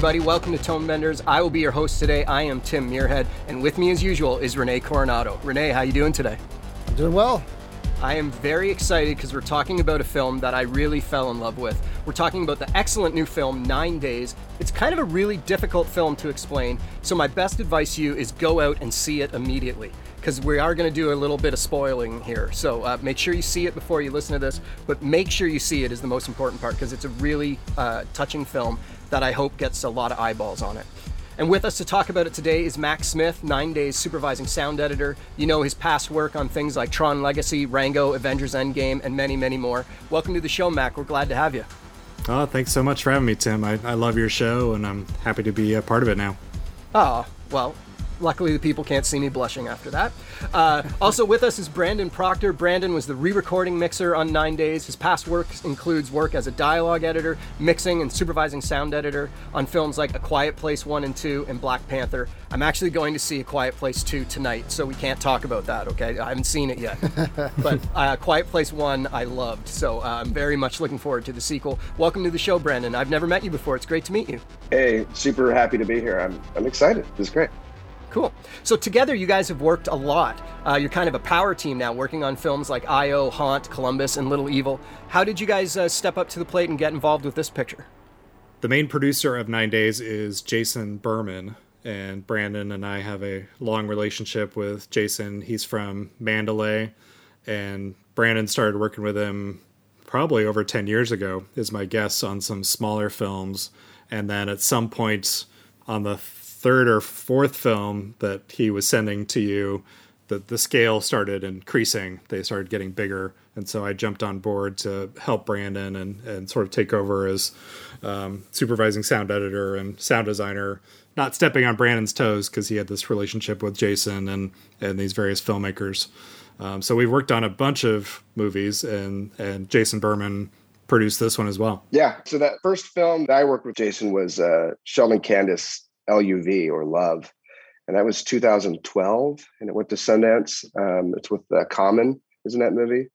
everybody, welcome to Tone Benders. I will be your host today. I am Tim Muirhead, and with me as usual is Renee Coronado. Renee, how you doing today? I'm doing well. I am very excited because we're talking about a film that I really fell in love with. We're talking about the excellent new film, Nine Days. It's kind of a really difficult film to explain, so my best advice to you is go out and see it immediately because we are going to do a little bit of spoiling here. So uh, make sure you see it before you listen to this, but make sure you see it is the most important part because it's a really uh, touching film that I hope gets a lot of eyeballs on it. And with us to talk about it today is Mac Smith, Nine Days supervising sound editor. You know his past work on things like Tron Legacy, Rango, Avengers Endgame, and many, many more. Welcome to the show, Mac. We're glad to have you. Oh, thanks so much for having me, Tim. I, I love your show, and I'm happy to be a part of it now. Oh, well, Luckily, the people can't see me blushing after that. Uh, also with us is Brandon Proctor. Brandon was the re-recording mixer on Nine Days. His past work includes work as a dialogue editor, mixing and supervising sound editor on films like A Quiet Place 1 and 2 and Black Panther. I'm actually going to see A Quiet Place 2 tonight, so we can't talk about that, okay? I haven't seen it yet. but uh, Quiet Place 1 I loved, so uh, I'm very much looking forward to the sequel. Welcome to the show, Brandon. I've never met you before. It's great to meet you. Hey, super happy to be here. I'm, I'm excited. This is great. Cool. So together, you guys have worked a lot. Uh, you're kind of a power team now, working on films like I.O., Haunt, Columbus, and Little Evil. How did you guys uh, step up to the plate and get involved with this picture? The main producer of Nine Days is Jason Berman, and Brandon and I have a long relationship with Jason. He's from Mandalay, and Brandon started working with him probably over 10 years ago, is my guess, on some smaller films. And then at some point on the third or fourth film that he was sending to you, the, the scale started increasing. They started getting bigger. And so I jumped on board to help Brandon and, and sort of take over as um, supervising sound editor and sound designer, not stepping on Brandon's toes because he had this relationship with Jason and, and these various filmmakers. Um, so we've worked on a bunch of movies, and, and Jason Berman produced this one as well. Yeah. So that first film that I worked with Jason was uh, Sheldon Candis LUV or Love, and that was 2012, and it went to Sundance. Um, it's with uh, Common, isn't that movie?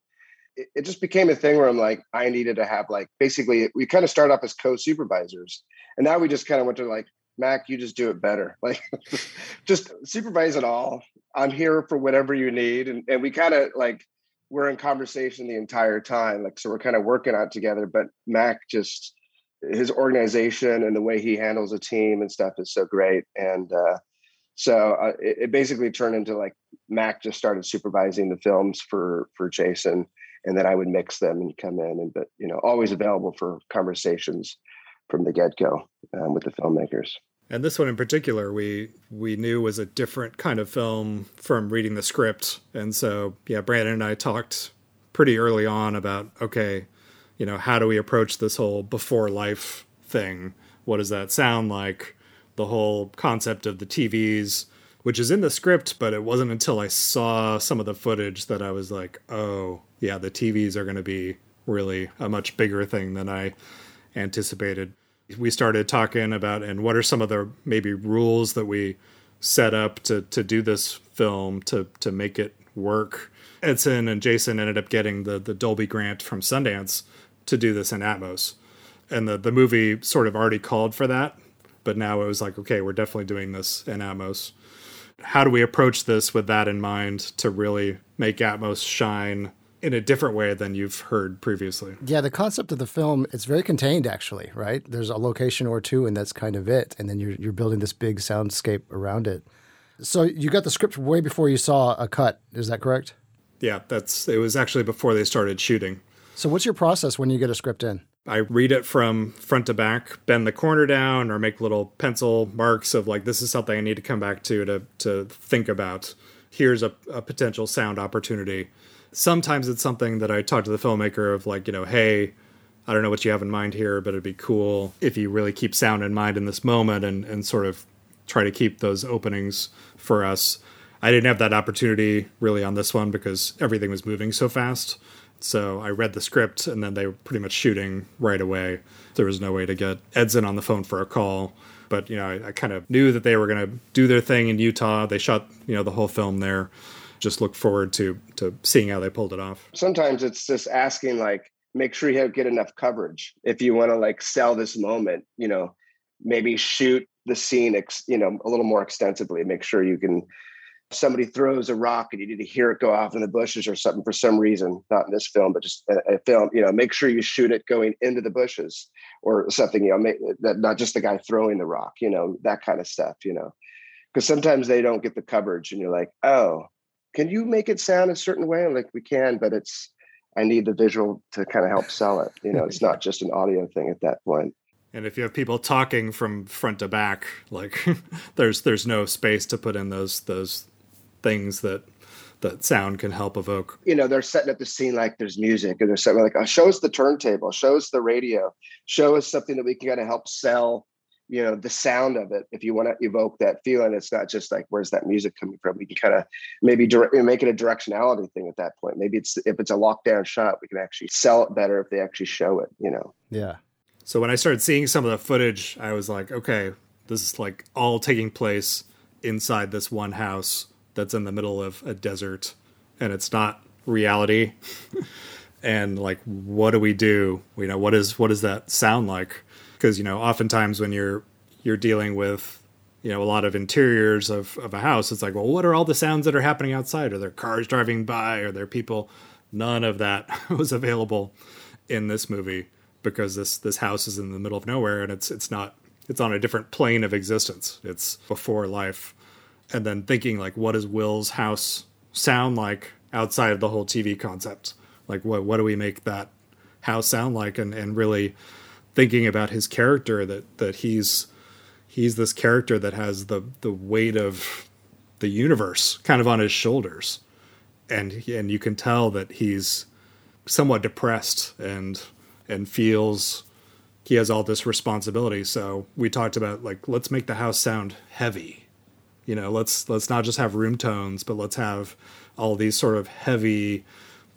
It, it just became a thing where I'm like, I needed to have like basically we kind of start off as co-supervisors, and now we just kind of went to like Mac, you just do it better. Like, just supervise it all. I'm here for whatever you need, and and we kind of like we're in conversation the entire time. Like, so we're kind of working out together. But Mac just his organization and the way he handles a team and stuff is so great. And uh, so uh, it, it, basically turned into like Mac just started supervising the films for for Jason, and then I would mix them and come in and but you know always available for conversations from the get go um, with the filmmakers. And this one in particular, we we knew was a different kind of film from reading the script, and so yeah, Brandon and I talked pretty early on about okay you know, how do we approach this whole before life thing? What does that sound like? The whole concept of the TVs, which is in the script, but it wasn't until I saw some of the footage that I was like, oh, yeah, the TVs are going to be really a much bigger thing than I anticipated. We started talking about, and what are some of the maybe rules that we set up to, to do this film to, to make it work. Edson and Jason ended up getting the, the Dolby grant from Sundance to do this in Atmos. And the, the movie sort of already called for that, but now it was like, okay, we're definitely doing this in Atmos. How do we approach this with that in mind to really make Atmos shine in a different way than you've heard previously? Yeah, the concept of the film it's very contained actually, right? There's a location or two and that's kind of it, and then you're you're building this big soundscape around it. So you got the script way before you saw a cut, is that correct? Yeah, that's it was actually before they started shooting. So, what's your process when you get a script in? I read it from front to back, bend the corner down, or make little pencil marks of like, this is something I need to come back to to, to think about. Here's a, a potential sound opportunity. Sometimes it's something that I talk to the filmmaker of like, you know, hey, I don't know what you have in mind here, but it'd be cool if you really keep sound in mind in this moment and, and sort of try to keep those openings for us. I didn't have that opportunity really on this one because everything was moving so fast. So I read the script, and then they were pretty much shooting right away. There was no way to get Edson on the phone for a call. But you know, I, I kind of knew that they were going to do their thing in Utah. They shot you know the whole film there. Just look forward to to seeing how they pulled it off. Sometimes it's just asking like, make sure you get enough coverage if you want to like sell this moment. You know, maybe shoot the scene, ex, you know, a little more extensively. Make sure you can somebody throws a rock and you need to hear it go off in the bushes or something for some reason, not in this film, but just a, a film, you know, make sure you shoot it going into the bushes or something, you know, make that not just the guy throwing the rock, you know, that kind of stuff, you know, because sometimes they don't get the coverage and you're like, oh, can you make it sound a certain way? I'm like, we can, but it's, I need the visual to kind of help sell it. You know, it's not just an audio thing at that point. And if you have people talking from front to back, like there's there's no space to put in those those things that that sound can help evoke. You know, they're setting up the scene like there's music, and they're setting like, oh, show us the turntable, show us the radio, show us something that we can kind of help sell. You know, the sound of it. If you want to evoke that feeling, it's not just like where's that music coming from. We can kind of maybe direct, make it a directionality thing at that point. Maybe it's if it's a lockdown shot, we can actually sell it better if they actually show it. You know. Yeah. So when I started seeing some of the footage, I was like, okay, this is like all taking place inside this one house that's in the middle of a desert and it's not reality. and like what do we do? You know, what is what does that sound like? Because, you know, oftentimes when you're you're dealing with you know a lot of interiors of, of a house it's like well what are all the sounds that are happening outside are there cars driving by are there people none of that was available in this movie because this this house is in the middle of nowhere and it's it's not it's on a different plane of existence it's before life and then thinking like what does will's house sound like outside of the whole tv concept? Like what what do we make that house sound like? And and really thinking about his character that that he's he's this character that has the the weight of the universe kind of on his shoulders. And and you can tell that he's somewhat depressed and and feels he has all this responsibility. So we talked about like let's make the house sound heavy you know let's let's not just have room tones but let's have all these sort of heavy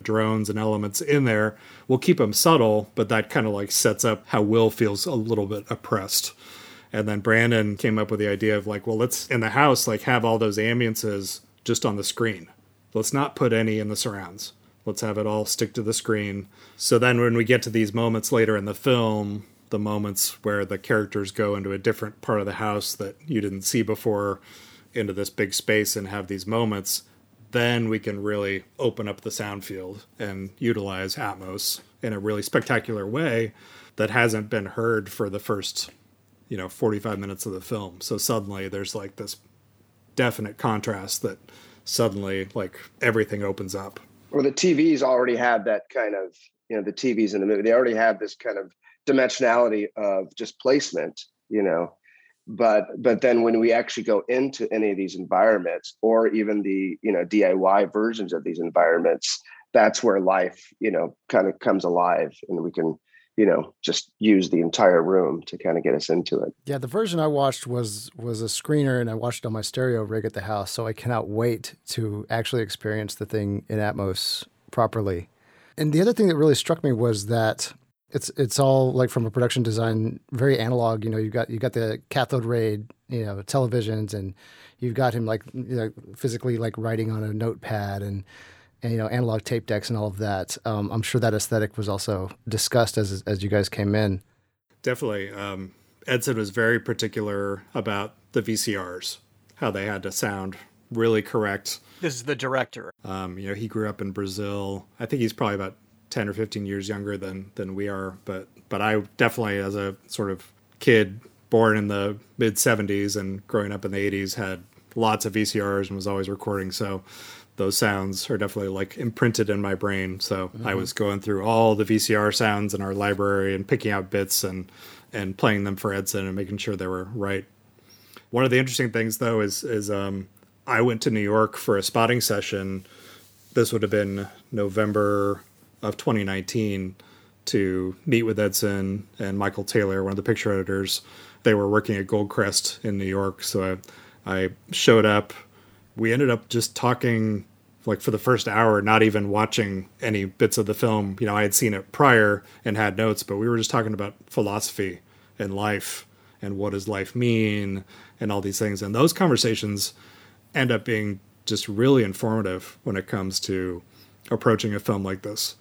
drones and elements in there. We'll keep them subtle but that kind of like sets up how will feels a little bit oppressed. And then brandon came up with the idea of like well let's in the house like have all those ambiances just on the screen. Let's not put any in the surrounds. Let's have it all stick to the screen. So then when we get to these moments later in the film the moments where the characters go into a different part of the house that you didn't see before into this big space and have these moments, then we can really open up the sound field and utilize Atmos in a really spectacular way that hasn't been heard for the first, you know, 45 minutes of the film. So suddenly there's like this definite contrast that suddenly like everything opens up. Well, the TVs already have that kind of, you know, the TVs in the movie, they already have this kind of dimensionality of just placement, you know, but but then when we actually go into any of these environments or even the you know diy versions of these environments that's where life you know kind of comes alive and we can you know just use the entire room to kind of get us into it. Yeah the version i watched was was a screener and i watched it on my stereo rig at the house so i cannot wait to actually experience the thing in atmos properly. And the other thing that really struck me was that it's it's all like from a production design, very analog. You know, you got you got the cathode ray, you know, televisions, and you've got him like you know, physically like writing on a notepad and, and you know analog tape decks and all of that. Um, I'm sure that aesthetic was also discussed as as you guys came in. Definitely, um, Edson was very particular about the VCRs, how they had to sound really correct. This is the director. Um, you know, he grew up in Brazil. I think he's probably about 10 or 15 years younger than than we are but but I definitely as a sort of kid born in the mid 70s and growing up in the 80s had lots of VCRs and was always recording. So those sounds are definitely like imprinted in my brain. So mm-hmm. I was going through all the VCR sounds in our library and picking out bits and and playing them for Edson and making sure they were right. One of the interesting things though is is um I went to New York for a spotting session. This would have been November of 2019 to meet with Edson and Michael Taylor, one of the picture editors. They were working at Goldcrest in New York, so I, I showed up. We ended up just talking like for the first hour, not even watching any bits of the film. You know, I had seen it prior and had notes, but we were just talking about philosophy and life and what does life mean and all these things. And those conversations end up being just really informative when it comes to approaching a film like this.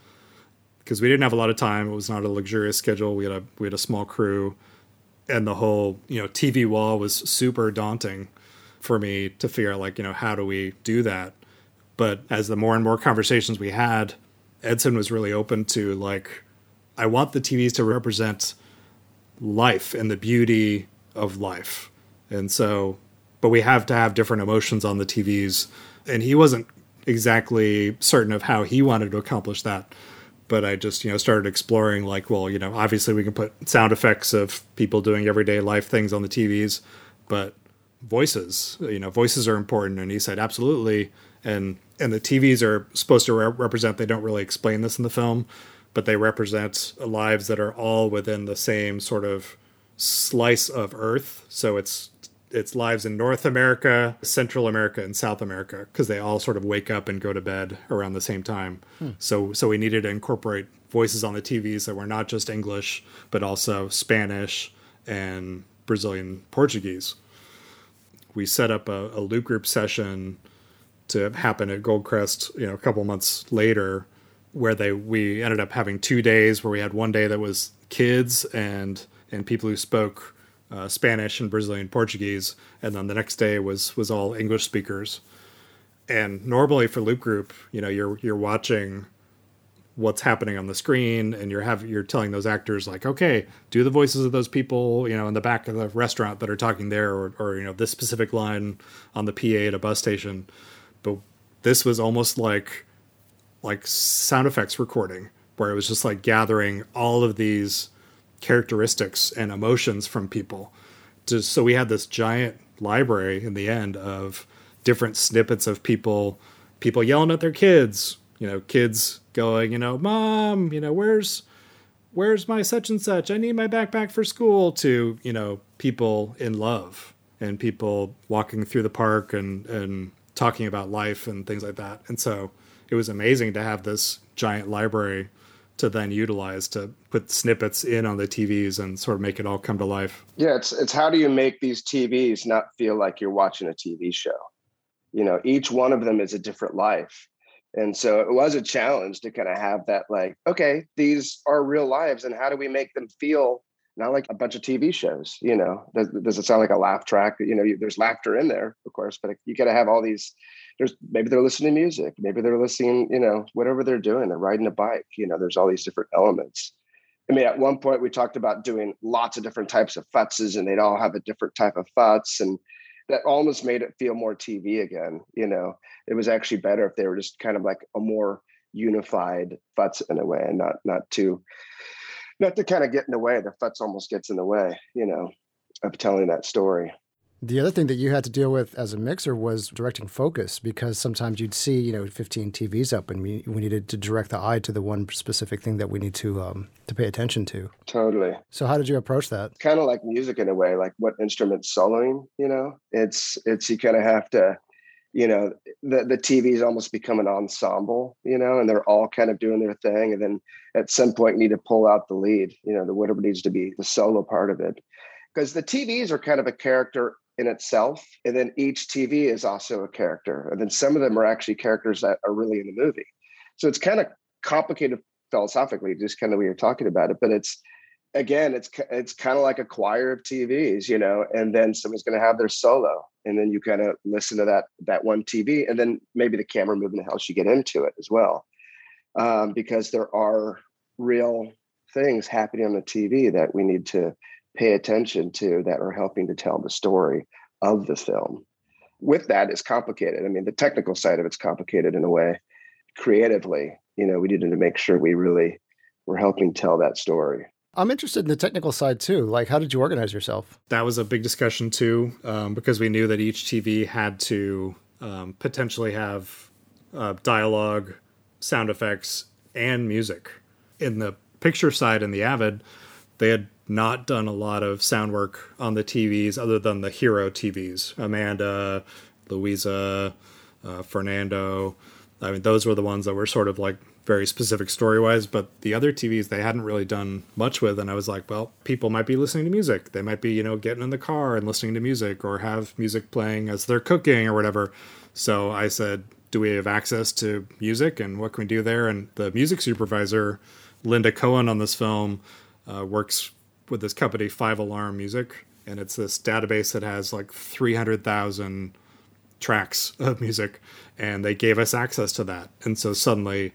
Because we didn't have a lot of time. It was not a luxurious schedule. We had a we had a small crew and the whole, you know, TV wall was super daunting for me to figure out like, you know, how do we do that? But as the more and more conversations we had, Edson was really open to like I want the TVs to represent life and the beauty of life. And so, but we have to have different emotions on the TVs. And he wasn't exactly certain of how he wanted to accomplish that. But I just, you know, started exploring like, well, you know, obviously we can put sound effects of people doing everyday life things on the TVs, but voices, you know, voices are important. And he said, absolutely. And, and the TVs are supposed to re- represent, they don't really explain this in the film, but they represent lives that are all within the same sort of slice of Earth. So it's it's lives in North America, Central America, and South America because they all sort of wake up and go to bed around the same time. Hmm. So so we needed to incorporate voices on the TVs that were not just English but also Spanish and Brazilian Portuguese. We set up a, a loop group session to happen at Goldcrest, you know, a couple months later where they we ended up having two days where we had one day that was kids and and people who spoke uh, Spanish and Brazilian Portuguese, and then the next day was was all English speakers. And normally for Loop Group, you know, you're you're watching what's happening on the screen, and you're have you're telling those actors like, okay, do the voices of those people, you know, in the back of the restaurant that are talking there, or or you know this specific line on the PA at a bus station. But this was almost like like sound effects recording where it was just like gathering all of these characteristics and emotions from people. Just so we had this giant library in the end of different snippets of people people yelling at their kids, you know, kids going, you know, mom, you know, where's where's my such and such? I need my backpack for school to, you know, people in love and people walking through the park and and talking about life and things like that. And so it was amazing to have this giant library to then utilize to put snippets in on the TVs and sort of make it all come to life. Yeah, it's it's how do you make these TVs not feel like you're watching a TV show? You know, each one of them is a different life. And so it was a challenge to kind of have that like, okay, these are real lives and how do we make them feel not like a bunch of TV shows, you know? Does, does it sound like a laugh track? You know, you, there's laughter in there, of course, but you got to have all these there's maybe they're listening to music, maybe they're listening, you know, whatever they're doing, they're riding a bike, you know, there's all these different elements. I mean, at one point we talked about doing lots of different types of futzes and they'd all have a different type of futz. And that almost made it feel more TV again. You know, it was actually better if they were just kind of like a more unified futz in a way and not, not too, not to kind of get in the way. The futz almost gets in the way, you know, of telling that story. The other thing that you had to deal with as a mixer was directing focus because sometimes you'd see, you know, 15 TVs up and we, we needed to direct the eye to the one specific thing that we need to um, to pay attention to. Totally. So how did you approach that? Kind of like music in a way, like what instrument's soloing, you know? It's it's you kind of have to you know, the the TVs almost become an ensemble, you know, and they're all kind of doing their thing and then at some point need to pull out the lead, you know, the whatever needs to be the solo part of it because the TVs are kind of a character in itself. And then each TV is also a character. And then some of them are actually characters that are really in the movie. So it's kind of complicated philosophically, just kind of we were talking about it. But it's again, it's it's kind of like a choir of TVs, you know, and then someone's going to have their solo, and then you kind of listen to that that one TV, and then maybe the camera movement helps you get into it as well, um, because there are real things happening on the TV that we need to pay attention to that are helping to tell the story of the film. With that, it's complicated. I mean, the technical side of it's complicated in a way. Creatively, you know, we needed to make sure we really were helping tell that story. I'm interested in the technical side too. Like, how did you organize yourself? That was a big discussion too, um, because we knew that each TV had to um, potentially have uh, dialogue, sound effects, and music. In the picture side in the Avid, they had not done a lot of sound work on the TVs other than the hero TVs. Amanda, Louisa, uh, Fernando. I mean, those were the ones that were sort of like very specific story wise. But the other TVs they hadn't really done much with, and I was like, well, people might be listening to music. They might be you know getting in the car and listening to music, or have music playing as they're cooking or whatever. So I said, do we have access to music, and what can we do there? And the music supervisor, Linda Cohen, on this film, uh, works with this company Five Alarm Music, and it's this database that has like three hundred thousand tracks of music and they gave us access to that and so suddenly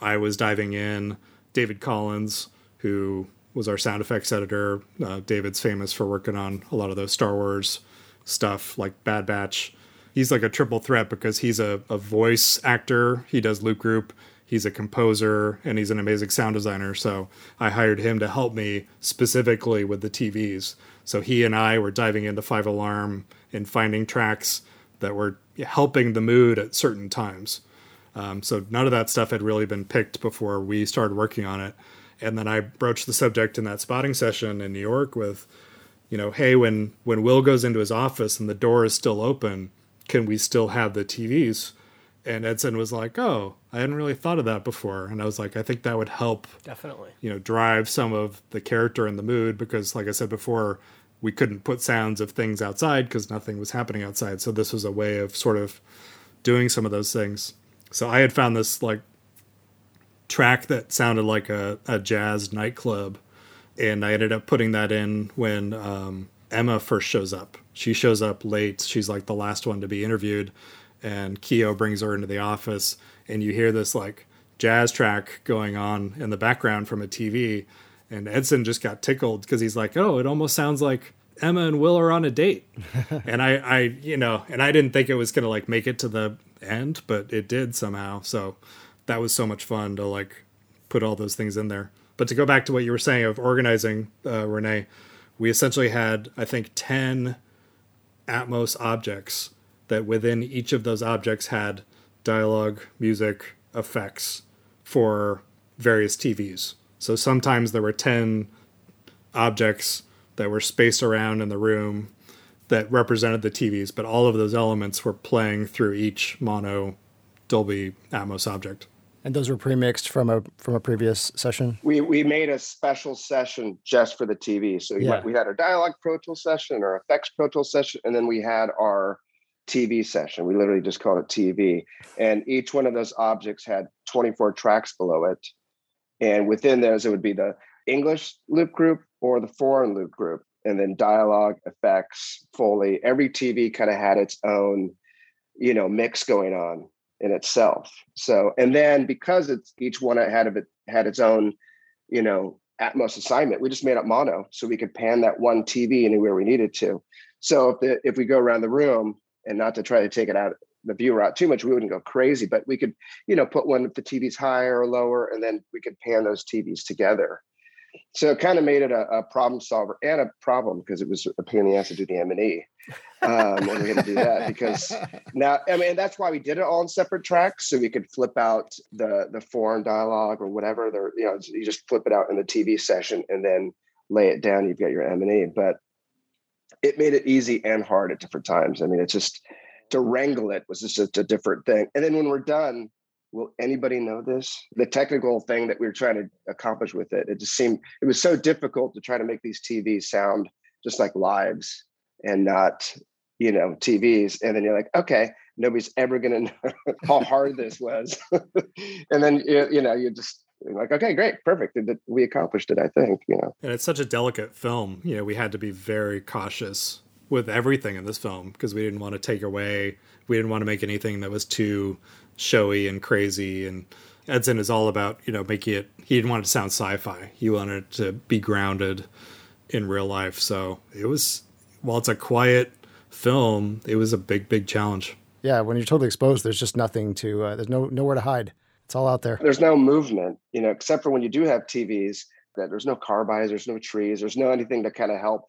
I was diving in. David Collins, who was our sound effects editor, uh, David's famous for working on a lot of those Star Wars stuff like Bad Batch. He's like a triple threat because he's a, a voice actor, he does loop group, he's a composer, and he's an amazing sound designer. So I hired him to help me specifically with the TVs. So he and I were diving into Five Alarm and finding tracks that were helping the mood at certain times. Um, so none of that stuff had really been picked before we started working on it. And then I broached the subject in that spotting session in New York with, you know, hey, when when Will goes into his office and the door is still open, can we still have the TVs? And Edson was like, "Oh, I hadn't really thought of that before." And I was like, "I think that would help, definitely, you know, drive some of the character and the mood because, like I said before, we couldn't put sounds of things outside because nothing was happening outside. So this was a way of sort of doing some of those things." So I had found this like track that sounded like a, a jazz nightclub, and I ended up putting that in when um, Emma first shows up. She shows up late. She's like the last one to be interviewed, and Kyo brings her into the office, and you hear this like jazz track going on in the background from a TV, and Edson just got tickled because he's like, "Oh, it almost sounds like." Emma and Will are on a date. and I, I, you know, and I didn't think it was going to like make it to the end, but it did somehow. So that was so much fun to like put all those things in there. But to go back to what you were saying of organizing, uh, Renee, we essentially had, I think, 10 Atmos objects that within each of those objects had dialogue, music, effects for various TVs. So sometimes there were 10 objects that were spaced around in the room that represented the TVs, but all of those elements were playing through each mono Dolby Atmos object. And those were pre-mixed from a from a previous session. We we made a special session just for the TV. So yeah. we had our dialogue Pro Tool session, our effects Pro Tool session, and then we had our TV session. We literally just called it TV. And each one of those objects had 24 tracks below it. And within those, it would be the English loop group or the foreign loop group and then dialogue effects foley every tv kind of had its own you know mix going on in itself so and then because it's each one had of it had its own you know atmos assignment we just made up mono so we could pan that one tv anywhere we needed to so if the, if we go around the room and not to try to take it out the viewer out too much we wouldn't go crazy but we could you know put one if the tv's higher or lower and then we could pan those tvs together so it kind of made it a, a, problem solver and a problem because it was a pain in the ass to do the M and E, um, and we had to do that because now I mean that's why we did it all in separate tracks so we could flip out the the foreign dialogue or whatever. There, you know, you just flip it out in the TV session and then lay it down. You've got your M and E, but it made it easy and hard at different times. I mean, it's just to wrangle it was just a different thing. And then when we're done, will anybody know this? The technical thing that we were trying to accomplish with it, it just seemed it was so difficult to try to make these TVs sound just like lives and not, you know, TVs. And then you're like, okay, nobody's ever going to know how hard this was. and then you know, you just like, okay, great, perfect. We accomplished it, I think. You know, and it's such a delicate film. You know, we had to be very cautious with everything in this film because we didn't want to take away. We didn't want to make anything that was too showy and crazy. And Edson is all about you know making it. He didn't want it to sound sci-fi. He wanted it to be grounded in real life. So it was while it's a quiet film, it was a big big challenge. Yeah, when you're totally exposed, there's just nothing to. Uh, there's no nowhere to hide. It's all out there. There's no movement, you know, except for when you do have TVs. That there's no carbines, there's no trees, there's no anything to kind of help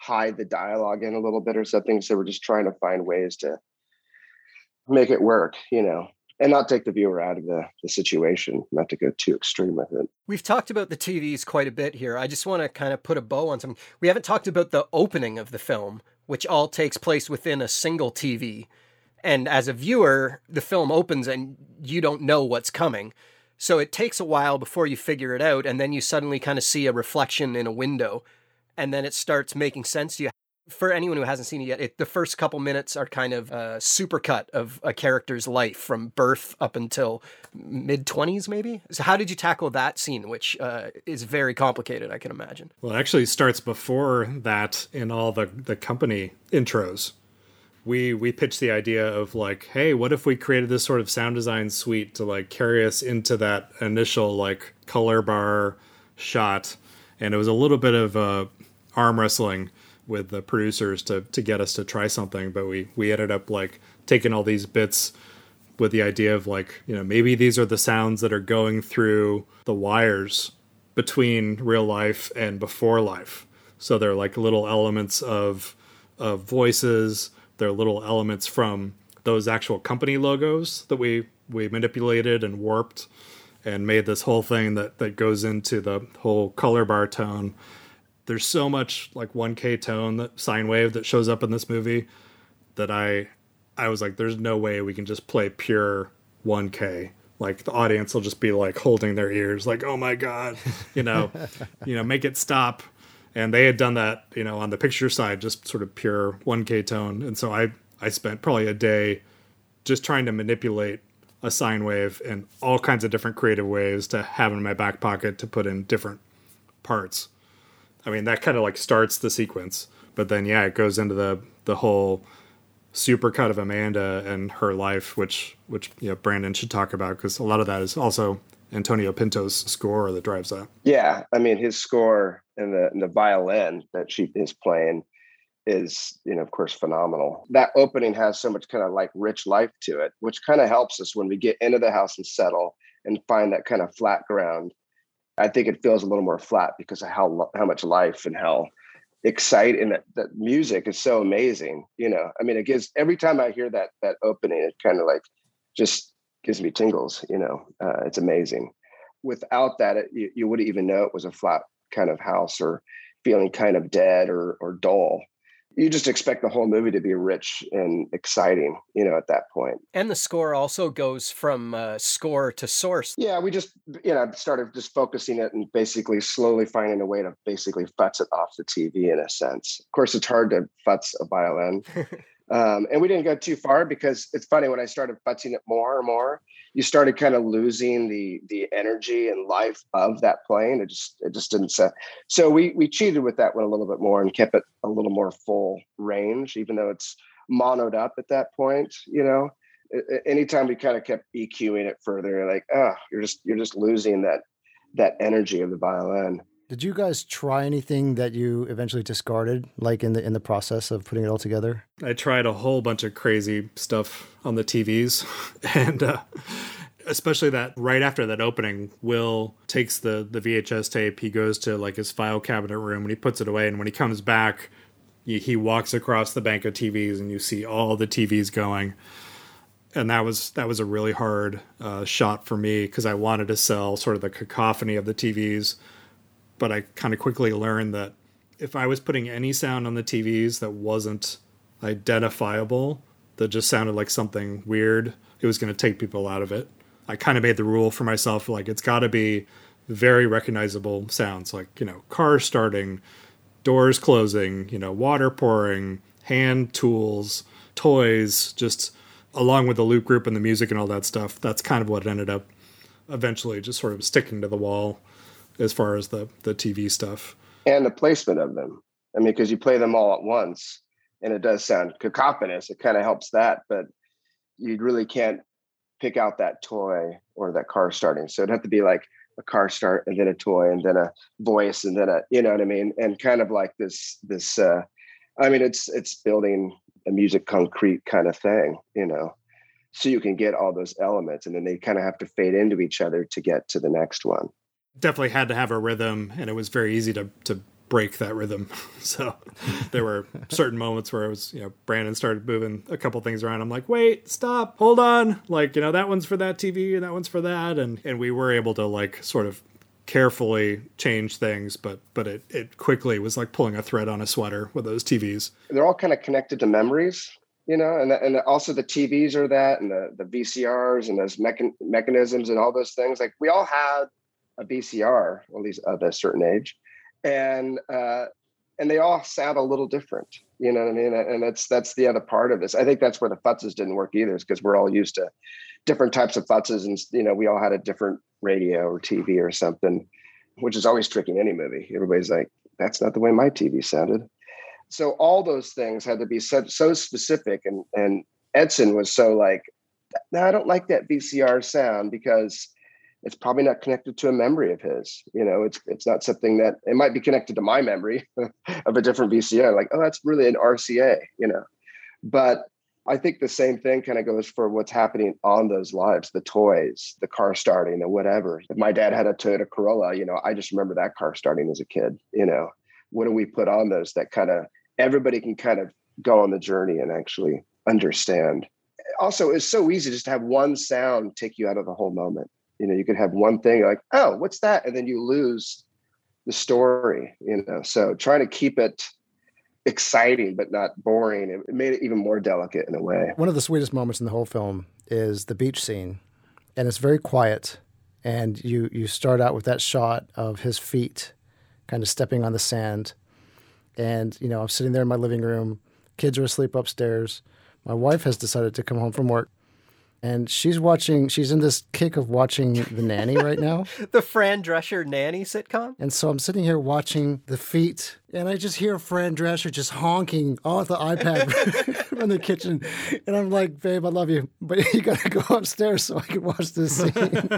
hide the dialogue in a little bit or something. So we're just trying to find ways to make it work, you know and not take the viewer out of the, the situation, not to go too extreme with it. We've talked about the TVs quite a bit here. I just want to kind of put a bow on some. We haven't talked about the opening of the film, which all takes place within a single TV. And as a viewer, the film opens and you don't know what's coming. So it takes a while before you figure it out, and then you suddenly kind of see a reflection in a window, and then it starts making sense to you. For anyone who hasn't seen it yet, it, the first couple minutes are kind of a supercut of a character's life from birth up until mid 20s, maybe. So, how did you tackle that scene, which uh, is very complicated, I can imagine? Well, it actually starts before that in all the, the company intros we we pitched the idea of like hey what if we created this sort of sound design suite to like carry us into that initial like color bar shot? And it was a little bit of uh, arm wrestling with the producers to to get us to try something but we we ended up like taking all these bits with the idea of like you know maybe these are the sounds that are going through the wires between real life and before life. So they're like little elements of of voices they're little elements from those actual company logos that we we manipulated and warped and made this whole thing that that goes into the whole color bar tone. There's so much like 1K tone that sine wave that shows up in this movie that I I was like there's no way we can just play pure 1K. Like the audience will just be like holding their ears like oh my god, you know, you know, make it stop and they had done that you know on the picture side just sort of pure 1k tone. And so i i spent probably a day just trying to manipulate a sine wave in all kinds of different creative ways to have in my back pocket to put in different parts. I mean that kind of like starts the sequence but then yeah it goes into the the whole super cut of amanda and her life which which you know brandon should talk about because a lot of that is also Antonio Pinto's score that drives that. Yeah, I mean his score and the and the violin that she is playing is you know of course phenomenal. That opening has so much kind of like rich life to it, which kind of helps us when we get into the house and settle and find that kind of flat ground. I think it feels a little more flat because of how how much life and how exciting that, that music is so amazing. You know, I mean, it gives every time I hear that that opening, it kind of like just gives me tingles. You know, uh, it's amazing. Without that, it, you, you wouldn't even know it was a flat kind of house or feeling kind of dead or or dull. You just expect the whole movie to be rich and exciting, you know, at that point. And the score also goes from uh, score to source. Yeah, we just, you know, started just focusing it and basically slowly finding a way to basically futz it off the TV in a sense. Of course, it's hard to futz a violin. Um, and we didn't go too far because it's funny when I started futzing it more and more, you started kind of losing the the energy and life of that playing. It just it just didn't set. So we we cheated with that one a little bit more and kept it a little more full range, even though it's monoed up at that point. You know, anytime we kind of kept EQing it further, like oh, you're just you're just losing that that energy of the violin. Did you guys try anything that you eventually discarded, like in the in the process of putting it all together? I tried a whole bunch of crazy stuff on the TVs, and uh, especially that right after that opening, Will takes the the VHS tape. He goes to like his file cabinet room and he puts it away. And when he comes back, he, he walks across the bank of TVs, and you see all the TVs going. And that was that was a really hard uh, shot for me because I wanted to sell sort of the cacophony of the TVs but I kind of quickly learned that if I was putting any sound on the TVs that wasn't identifiable, that just sounded like something weird, it was going to take people out of it. I kind of made the rule for myself like it's got to be very recognizable sounds like, you know, cars starting, doors closing, you know, water pouring, hand tools, toys, just along with the loop group and the music and all that stuff. That's kind of what ended up eventually just sort of sticking to the wall as far as the the TV stuff and the placement of them. I mean, because you play them all at once, and it does sound cacophonous. It kind of helps that, but you really can't pick out that toy or that car starting. So it'd have to be like a car start and then a toy and then a voice and then a you know what I mean, and kind of like this this. uh I mean, it's it's building a music concrete kind of thing, you know so you can get all those elements and then they kind of have to fade into each other to get to the next one definitely had to have a rhythm, and it was very easy to to break that rhythm. So there were certain moments where it was, you know, Brandon started moving a couple things around. I'm like, wait, stop, hold on. Like, you know, that one's for that TV and that one's for that. And and we were able to like sort of carefully change things, but but it it quickly was like pulling a thread on a sweater with those TVs. They're all kind of connected to memories. you know, and and also the TVs are that, and the the VCRs and those mechan- mechanisms and all those things. Like we all had a VCR, at least at a certain age, and uh, and they all sound a little different. You know what I mean? And that's that's the other part of this. I think that's where the futzes didn't work either, is because we're all used to different types of futzes, and you know, we all had a different radio or TV or something, which is always tricky in any movie. Everybody's like, "That's not the way my TV sounded." so all those things had to be so, so specific and and edson was so like no i don't like that vcr sound because it's probably not connected to a memory of his you know it's it's not something that it might be connected to my memory of a different vcr like oh that's really an rca you know but i think the same thing kind of goes for what's happening on those lives the toys the car starting or whatever if my dad had a toyota corolla you know i just remember that car starting as a kid you know what do we put on those that kind of everybody can kind of go on the journey and actually understand. Also, it's so easy just to have one sound take you out of the whole moment. You know, you could have one thing like, oh, what's that? And then you lose the story, you know. So trying to keep it exciting but not boring, it made it even more delicate in a way. One of the sweetest moments in the whole film is the beach scene. And it's very quiet. And you you start out with that shot of his feet kind of stepping on the sand and, you know, I'm sitting there in my living room, kids are asleep upstairs. My wife has decided to come home from work and she's watching she's in this kick of watching the nanny right now. The fran drescher nanny sitcom? And so i'm sitting here watching the feet and i just hear fran drescher just honking off the ipad from the kitchen. And i'm like babe i love you but you gotta go upstairs so i can watch this scene.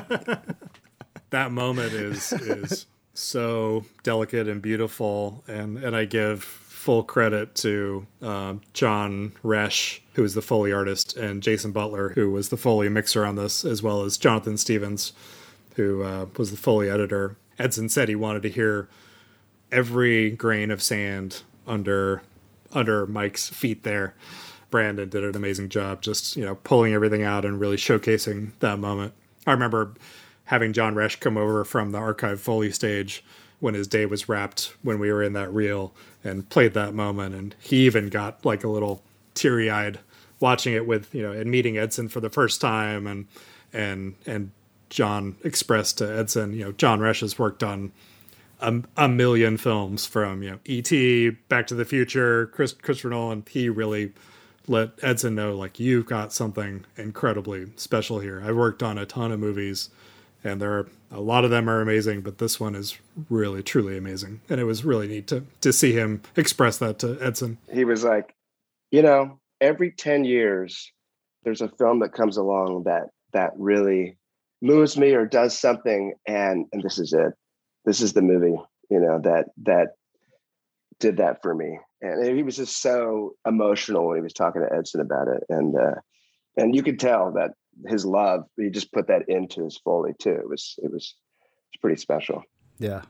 That moment is is so delicate and beautiful, and and I give full credit to um, John Roesch, who is the Foley artist, and Jason Butler, who was the Foley mixer on this, as well as Jonathan Stevens, who uh, was the Foley editor. Edson said he wanted to hear every grain of sand under under Mike's feet there. Brandon did an amazing job just, you know, pulling everything out and really showcasing that moment. I remember having John Roesch come over from the archive Foley stage when his day was wrapped when we were in that reel and played that moment and he even got like a little teary-eyed watching it with you know and meeting Edson for the first time and and and John expressed to Edson you know John Roesch has worked on a, a million films from you know E.T. Back to the Future Chris Christopher Nolan he really let Edson know like you've got something incredibly special here I've worked on a ton of movies and there are a lot of them are amazing, but this one is really truly amazing, and it was really neat to to see him express that to Edson. He was like, you know, every ten years, there's a film that comes along that that really moves me or does something, and and this is it. This is the movie, you know that that did that for me, and he was just so emotional when he was talking to Edson about it, and uh, and you could tell that his love he just put that into his foley too. It was it was it's pretty special. Yeah.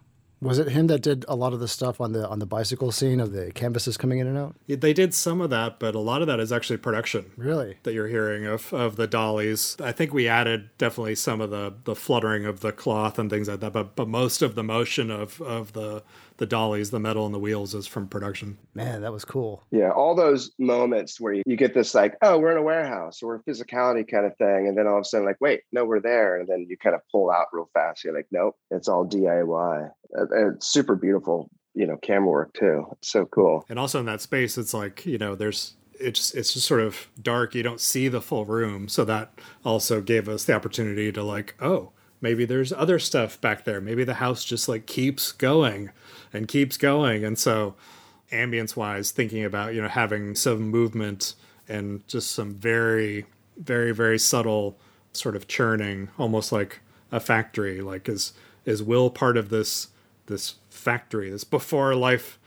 Was it him that did a lot of the stuff on the on the bicycle scene of the canvases coming in and out? They did some of that but a lot of that is actually production. Really? That you're hearing of of the dollies. I think we added definitely some of the the fluttering of the cloth and things like that but but most of the motion of of the the dollies, the metal and the wheels is from production. Man, that was cool. Yeah, all those moments where you, you get this like, oh, we're in a warehouse or a physicality kind of thing. And then all of a sudden, like, wait, no, we're there. And then you kind of pull out real fast. You're like, nope, it's all DIY. Uh, and it's super beautiful, you know, camera work too. It's so cool. And also in that space, it's like, you know, there's it's it's just sort of dark. You don't see the full room, so that also gave us the opportunity to like, oh, maybe there's other stuff back there. Maybe the house just like keeps going and keeps going. And so, ambience wise, thinking about, you know, having some movement and just some very, very, very subtle sort of churning, almost like a factory. Like, is, is Will part of this, this factory, this before life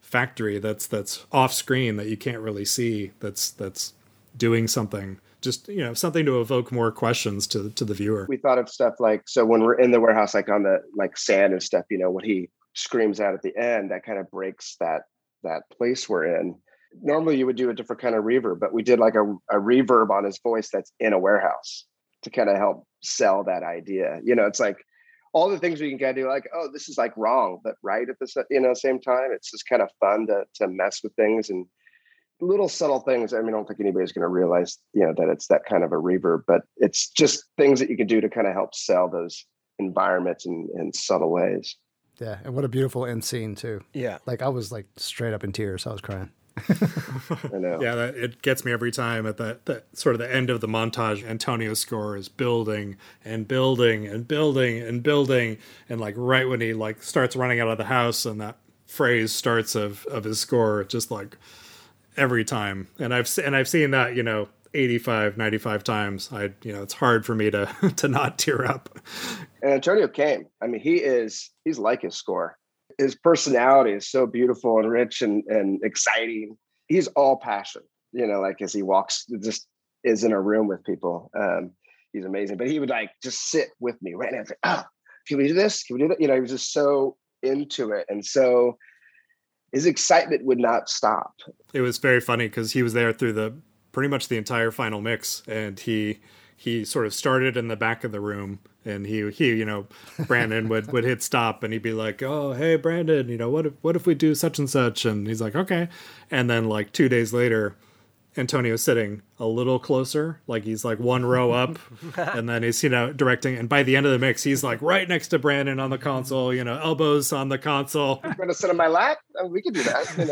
factory that's, that's off screen that you can't really see, that's, that's doing something just you know something to evoke more questions to to the viewer we thought of stuff like so when we're in the warehouse like on the like sand and stuff you know when he screams out at the end that kind of breaks that that place we're in normally you would do a different kind of reverb but we did like a, a reverb on his voice that's in a warehouse to kind of help sell that idea you know it's like all the things we can kind of do like oh this is like wrong but right at the you know same time it's just kind of fun to to mess with things and little subtle things. I mean, I don't think anybody's going to realize, you know, that it's that kind of a reverb, but it's just things that you can do to kind of help sell those environments in, in subtle ways. Yeah, and what a beautiful end scene too. Yeah. Like I was like straight up in tears. I was crying. I know. Yeah, that, it gets me every time at that, that sort of the end of the montage. Antonio's score is building and building and building and building, and like right when he like starts running out of the house, and that phrase starts of of his score, just like every time. And I've and I've seen that you know 85, 95 times. I you know it's hard for me to to not tear up. And Antonio came. I mean, he is he's like his score. His personality is so beautiful and rich and, and exciting. He's all passion, you know, like as he walks, just is in a room with people. Um, he's amazing. But he would like just sit with me right now. Like, oh, can we do this? Can we do that? You know, he was just so into it. And so his excitement would not stop. It was very funny because he was there through the pretty much the entire final mix, and he he sort of started in the back of the room and he he you know brandon would would hit stop and he'd be like oh hey brandon you know what if what if we do such and such? And he's like okay. And then like two days later antonio's sitting a little closer like he's like one row up and then he's you know directing and by the end of the mix he's like right next to brandon on the console you know elbows on the console I'm gonna sit on my lap. I mean, we could do that, you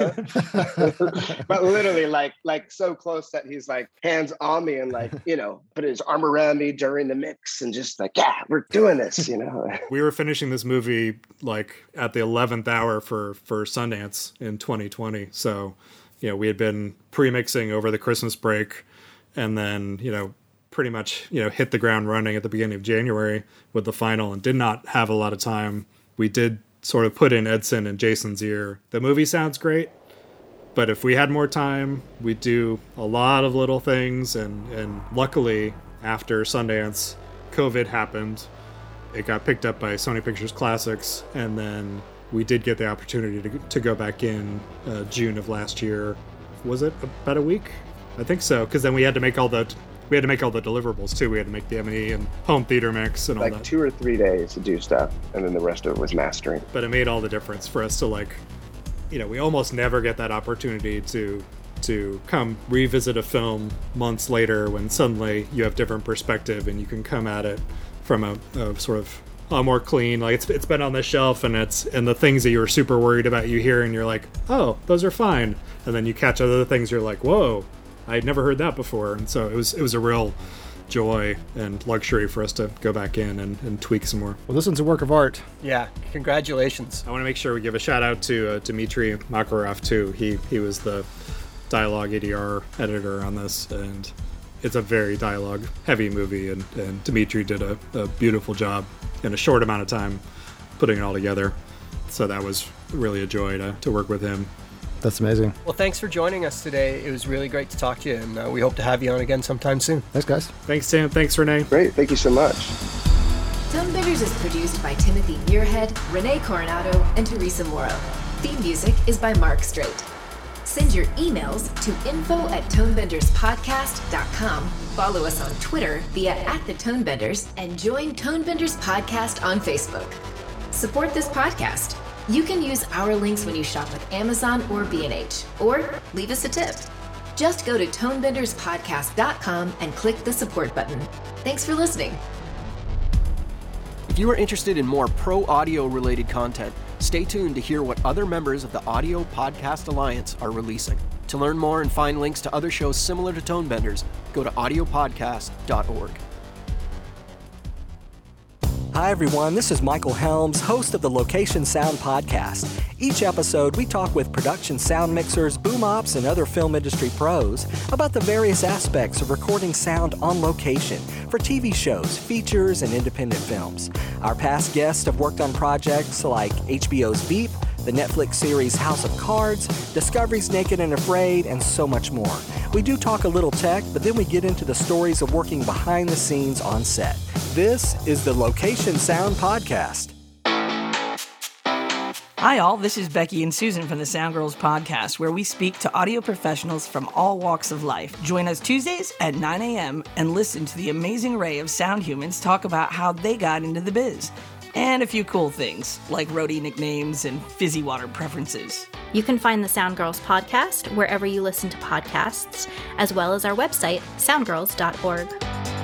know. but literally, like, like so close that he's like hands on me and like, you know, put his arm around me during the mix and just like, yeah, we're doing this, you know. we were finishing this movie like at the 11th hour for for sundance in 2020 so you know we had been pre-mixing over the christmas break and then you know pretty much you know hit the ground running at the beginning of january with the final and did not have a lot of time. We did sort of put in edson and jason's ear. The movie sounds great but if we had more time we'd do a lot of little things. And and luckily after sundance covid happened it got picked up by Sony Pictures Classics, and then we did get the opportunity to, to go back in uh, June of last year. Was it about a week? I think so, because then we had to make all the we had to make all the deliverables too. We had to make the M&E and home theater mix and all like that. two or three days to do stuff, and then the rest of it was mastering. But it made all the difference for us to like, you know, we almost never get that opportunity to to come revisit a film months later when suddenly you have different perspective and you can come at it from a, a sort of a more clean like it's, it's been on the shelf and it's and the things that you were super worried about you hear and you're like oh those are fine and then you catch other things you're like whoa i'd never heard that before and so it was it was a real joy and luxury for us to go back in and, and tweak some more Well, this one's a work of art. Yeah. Congratulations. I want to make sure we give a shout out to uh, Dmitry Makarov too. He he was the dialogue ADR editor on this, and it's a very dialogue heavy movie. And, and Dmitry did a, a beautiful job in a short amount of time putting it all together. So that was really a joy to, to work with him. That's amazing. Well, thanks for joining us today. It was really great to talk to you, and uh, we hope to have you on again sometime soon. Thanks, guys. Thanks, Sam. Thanks, Rene. Great, thank you so much. Tone Benders is produced by Timothy Muirhead, Rene Coronado, and Teresa Morrow. Theme music is by Mark Strait. Send your emails to info at tonebenderspodcast.com. Follow us on Twitter via at the Tonebenders and join Tonebenders Podcast on Facebook. Support this podcast. You can use our links when you shop with Amazon or B&H, or leave us a tip. Just go to tonebenderspodcast.com and click the support button. Thanks for listening. If you are interested in more pro audio related content, stay tuned to hear what other members of the Audio Podcast Alliance are releasing. To learn more and find links to other shows similar to Tonebenders, go to audiopodcast.org. Hi, everyone. This is Michael Helms, host of the Location Sound Podcast. Each episode, we talk with production sound mixers, boom ops, and other film industry pros about the various aspects of recording sound on location for TV shows, features, and independent films. Our past guests have worked on projects like HBO's Veep, the Netflix series House of Cards, Discovery's Naked and Afraid, and so much more. We do talk a little tech, but then we get into the stories of working behind the scenes on set. This is the Location Sound Podcast. Hi, all. This is Becky and Susan from the Sound Girls podcast, where we speak to audio professionals from all walks of life. Join us Tuesdays at 9 a.m. and listen to the amazing array of sound humans talk about how they got into the biz. And a few cool things like roadie nicknames and fizzy water preferences. You can find the Sound Girls podcast wherever you listen to podcasts, as well as our website, soundgirls.org.